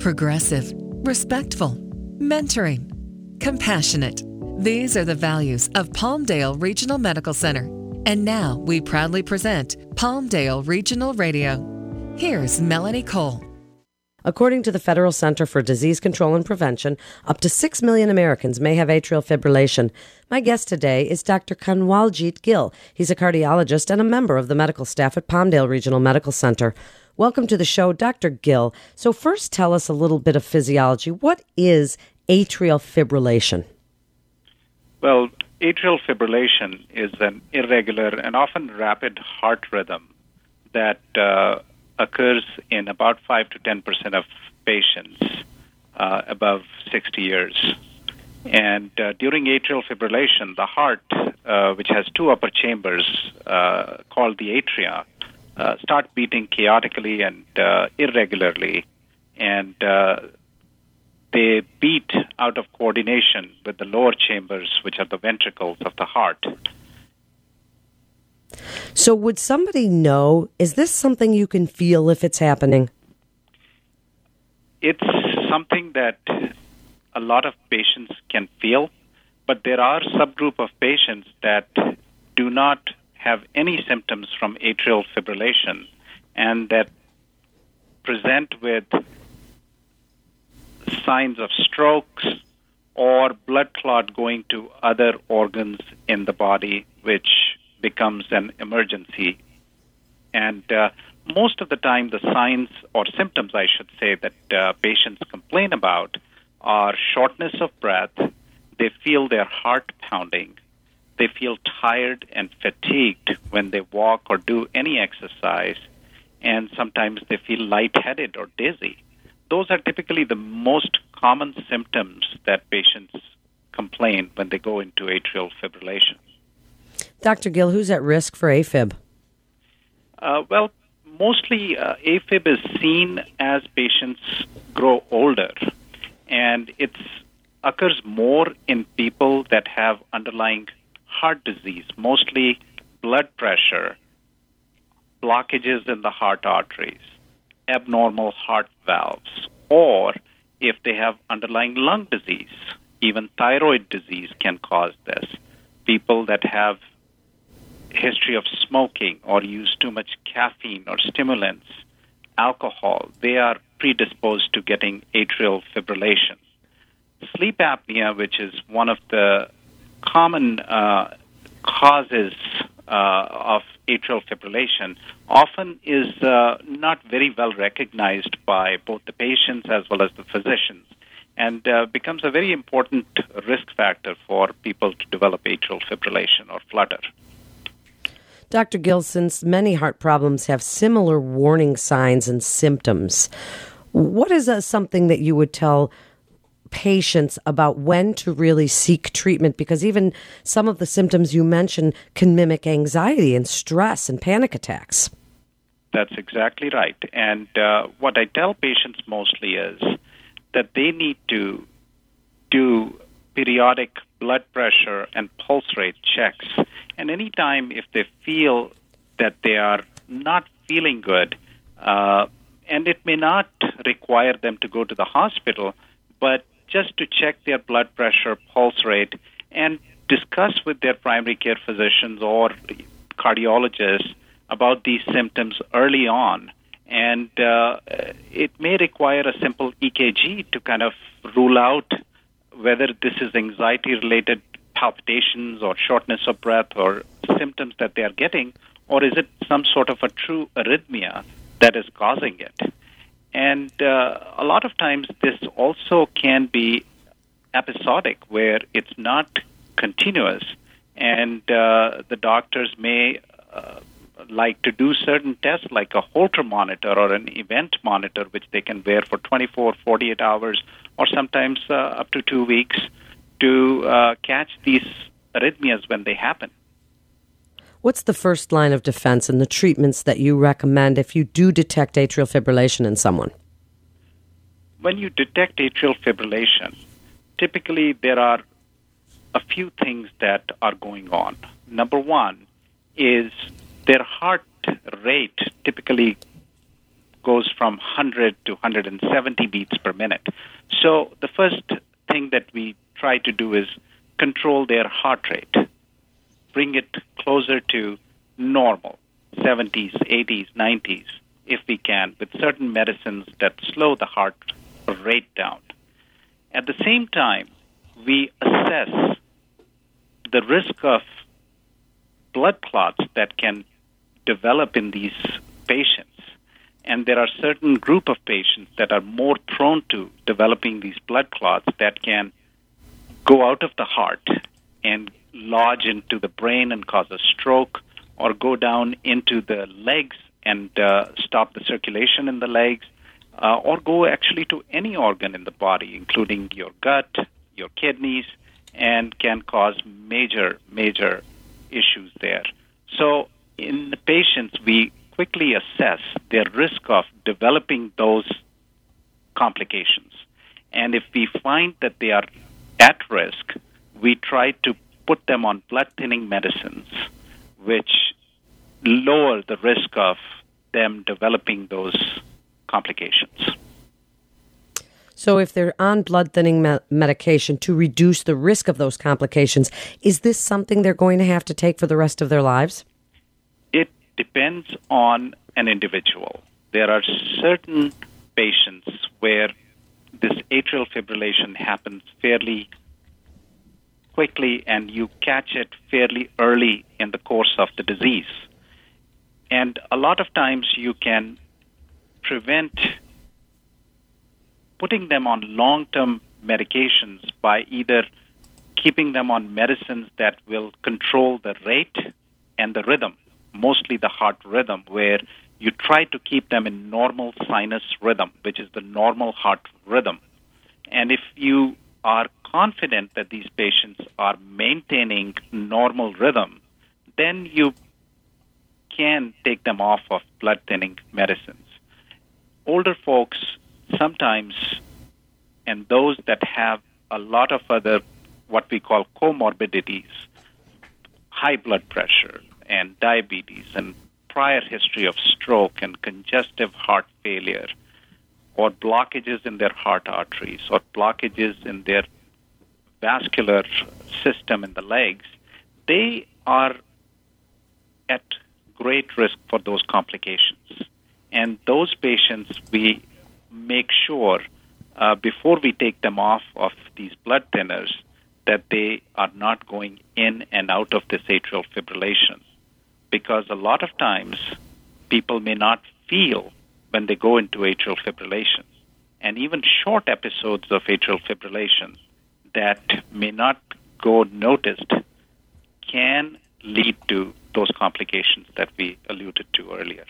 progressive, respectful, mentoring, compassionate. These are the values of Palmdale Regional Medical Center. And now we proudly present Palmdale Regional Radio. Here's Melanie Cole. According to the Federal Center for Disease Control and Prevention, up to 6 million Americans may have atrial fibrillation. My guest today is Dr. Kanwaljit Gill. He's a cardiologist and a member of the medical staff at Palmdale Regional Medical Center. Welcome to the show, Dr. Gill. So, first, tell us a little bit of physiology. What is atrial fibrillation? Well, atrial fibrillation is an irregular and often rapid heart rhythm that uh, occurs in about 5 to 10 percent of patients uh, above 60 years. And uh, during atrial fibrillation, the heart, uh, which has two upper chambers uh, called the atria, uh, start beating chaotically and uh, irregularly. And they beat out of coordination with the lower chambers, which are the ventricles of the heart. So, would somebody know? Is this something you can feel if it's happening? It's something that a lot of patients can feel, but there are subgroup of patients that do not have any symptoms from atrial fibrillation and that present with signs of strokes or blood clot going to other organs in the body, which becomes an emergency. And uh, most of the time, the signs or symptoms, I should say, that uh, patients complain about are shortness of breath, they feel their heart pounding, they feel tired and fatigued when they walk or do any exercise, and sometimes they feel lightheaded or dizzy. Those are typically the most common symptoms that patients complain when they go into atrial fibrillation. Dr. Gill, who's at risk for AFib? Uh, well, mostly uh, AFib is seen as patients grow older, and it occurs more in people that have underlying heart disease, mostly blood pressure, blockages in the heart arteries, abnormal heart valves, or if they have underlying lung disease, even thyroid disease can cause this. People that have history of smoking or use too much caffeine or stimulants, alcohol, they are predisposed to getting atrial fibrillation. Sleep apnea, which is one of the common uh, causes uh, of atrial fibrillation, often is uh, not very well recognized by both the patients as well as the physicians and uh, becomes a very important risk factor for people to develop atrial fibrillation or flutter. Dr. Gill, since many heart problems have similar warning signs and symptoms, what is something that you would tell patients about when to really seek treatment? Because even some of the symptoms you mentioned can mimic anxiety and stress and panic attacks. That's exactly right. And uh, what I tell patients mostly is that they need to do periodic blood pressure and pulse rate checks and anytime if they feel that they are not feeling good, uh, and it may not require them to go to the hospital, but just to check their blood pressure, pulse rate, and discuss with their primary care physicians or cardiologists about these symptoms early on. And uh, it may require a simple EKG to kind of rule out whether this is anxiety related palpitations or shortness of breath or symptoms that they are getting, or is it some sort of a true arrhythmia that is causing it? And uh, a lot of times, this also can be episodic, where it's not continuous, and uh, the doctors may uh, like to do certain tests, like a Holter monitor or an event monitor, which they can wear for 24, 48 hours, or sometimes uh, up to two weeks to uh, catch these arrhythmias when they happen. What's the first line of defense and the treatments that you recommend if you do detect atrial fibrillation in someone? When you detect atrial fibrillation, typically there are a few things that are going on. Number one is their heart rate typically goes from 100 to 170 beats per minute. So the first thing that we try to do is control their heart rate, bring it closer to normal, 70s, 80s, 90s, if we can, with certain medicines that slow the heart rate down. At the same time, we assess the risk of blood clots that can develop in these patients. And there are certain group of patients that are more prone to developing these blood clots that can go out of the heart and lodge into the brain and cause a stroke, or go down into the legs and uh, stop the circulation in the legs, uh, or go actually to any organ in the body, including your gut, your kidneys, and can cause major, major issues there. So, in the patients, we quickly assess their risk of developing those complications. And if we find that they are at risk, we try to put them on blood thinning medicines, which lower the risk of them developing those complications. So, if they're on blood thinning me- medication to reduce the risk of those complications, is this something they're going to have to take for the rest of their lives? It depends on an individual. There are certain patients where this atrial fibrillation happens fairly quickly and you catch it fairly early in the course of the disease. And a lot of times you can prevent putting them on long term medications by either keeping them on medicines that will control the rate and the rhythm, mostly the heart rhythm, where you try to keep them in normal sinus rhythm, which is the normal heart rhythm. And if you are confident that these patients are maintaining normal rhythm, then you can take them off of blood thinning medicines. Older folks sometimes, and those that have a lot of other what we call comorbidities, high blood pressure and diabetes and prior history of stroke and congestive heart failure or blockages in their heart arteries or blockages in their vascular system in the legs, they are at great risk for those complications. And those patients, we make sure uh, before we take them off of these blood thinners that they are not going in and out of this atrial fibrillation. Because a lot of times people may not feel when they go into atrial fibrillation. And even short episodes of atrial fibrillation that may not go noticed can lead to those complications that we alluded to earlier.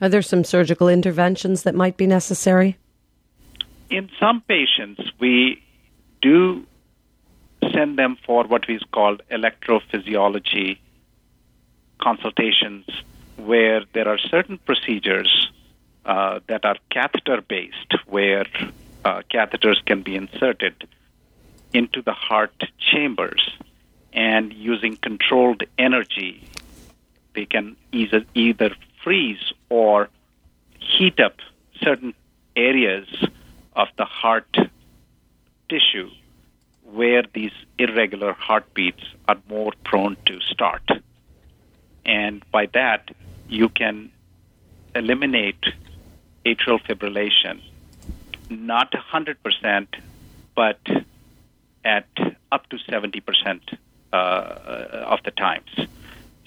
Are there some surgical interventions that might be necessary? In some patients, we do send them for what is called electrophysiology consultations, where there are certain procedures uh, that are catheter based, where uh, catheters can be inserted into the heart chambers and using controlled energy, they can either, either freeze or heat up certain areas of the heart tissue where these irregular heartbeats are more prone to start. And by that, you can eliminate atrial fibrillation, not 100%, but at up to 70% uh, of the times.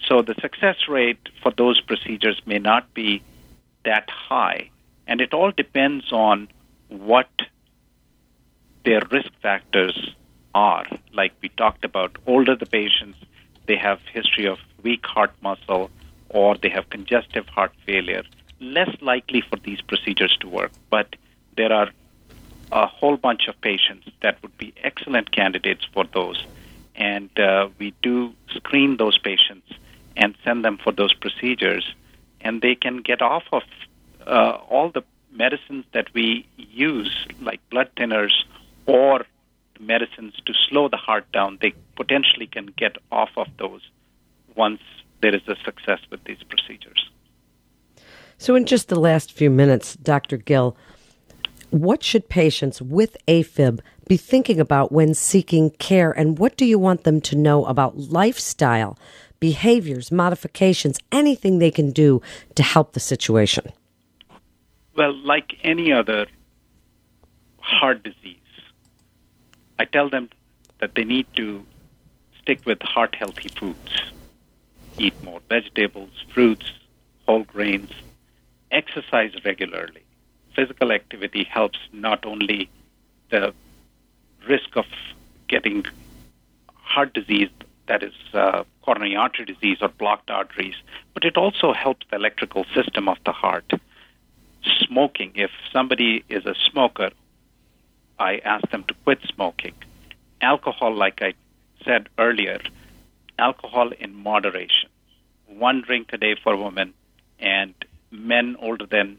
So the success rate for those procedures may not be that high, and it all depends on what their risk factors are. Like we talked about, older the patients, they have history of weak heart muscle or they have congestive heart failure, less likely for these procedures to work. But there are a whole bunch of patients that would be excellent candidates for those. And uh, we do screen those patients and send them for those procedures, and they can get off of uh, all the medicines that we use, like blood thinners or medicines to slow the heart down. They potentially can get off of those once there is a success with these procedures. So, in just the last few minutes, Dr. Gill, what should patients with AFib be thinking about when seeking care, and what do you want them to know about lifestyle, behaviors, modifications, anything they can do to help the situation? Well, like any other heart disease, I tell them that they need to stick with heart healthy foods, eat more vegetables, fruits, whole grains, exercise regularly. Physical activity helps not only the risk of getting heart disease, that is uh, coronary artery disease or blocked arteries, but it also helps the electrical system of the heart. Smoking, if somebody is a smoker, I ask them to quit smoking. Alcohol, like I said earlier, alcohol in moderation. One drink a day for women and men older than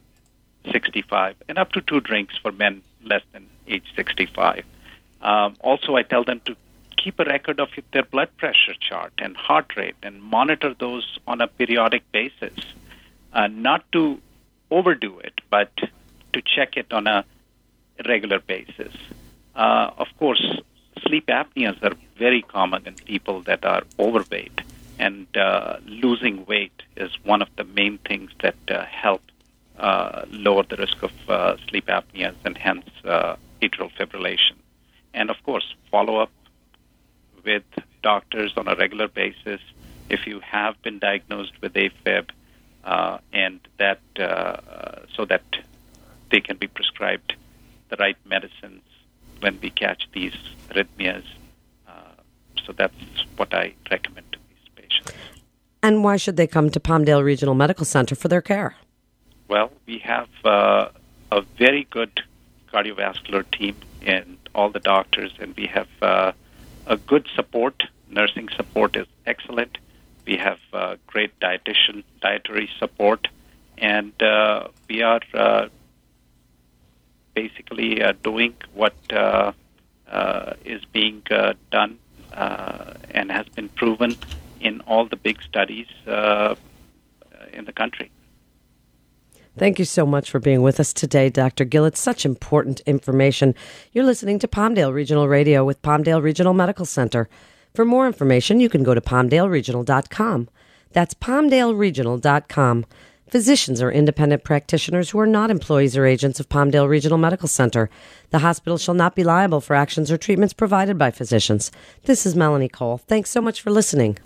65, and up to two drinks for men less than age 65. Um, also, I tell them to keep a record of their blood pressure chart and heart rate and monitor those on a periodic basis. Uh, not to overdo it, but to check it on a regular basis. Uh, of course, sleep apneas are very common in people that are overweight, and uh, losing weight is one of the main things that uh, help uh, lower the risk of uh, sleep apneas and hence uh, atrial fibrillation. And of course, follow up with doctors on a regular basis if you have been diagnosed with AFib, uh, and that so that they can be prescribed the right medicines when we catch these arrhythmias. So that's what I recommend. And why should they come to Palmdale Regional Medical Center for their care? Well, we have uh, a very good cardiovascular team and all the doctors, and we have uh, a good support. Nursing support is excellent. We have uh, great dietitian, dietary support, and uh, we are uh, basically uh, doing what is being done and has been proven in all the big studies uh, in the country. Thank you so much for being with us today, Dr. Gill. It's such important information. You're listening to Palmdale Regional Radio with Palmdale Regional Medical Center. For more information, you can go to palmdaleregional.com. That's palmdaleregional.com. Physicians are independent practitioners who are not employees or agents of Palmdale Regional Medical Center. The hospital shall not be liable for actions or treatments provided by physicians. This is Melanie Cole. Thanks so much for listening.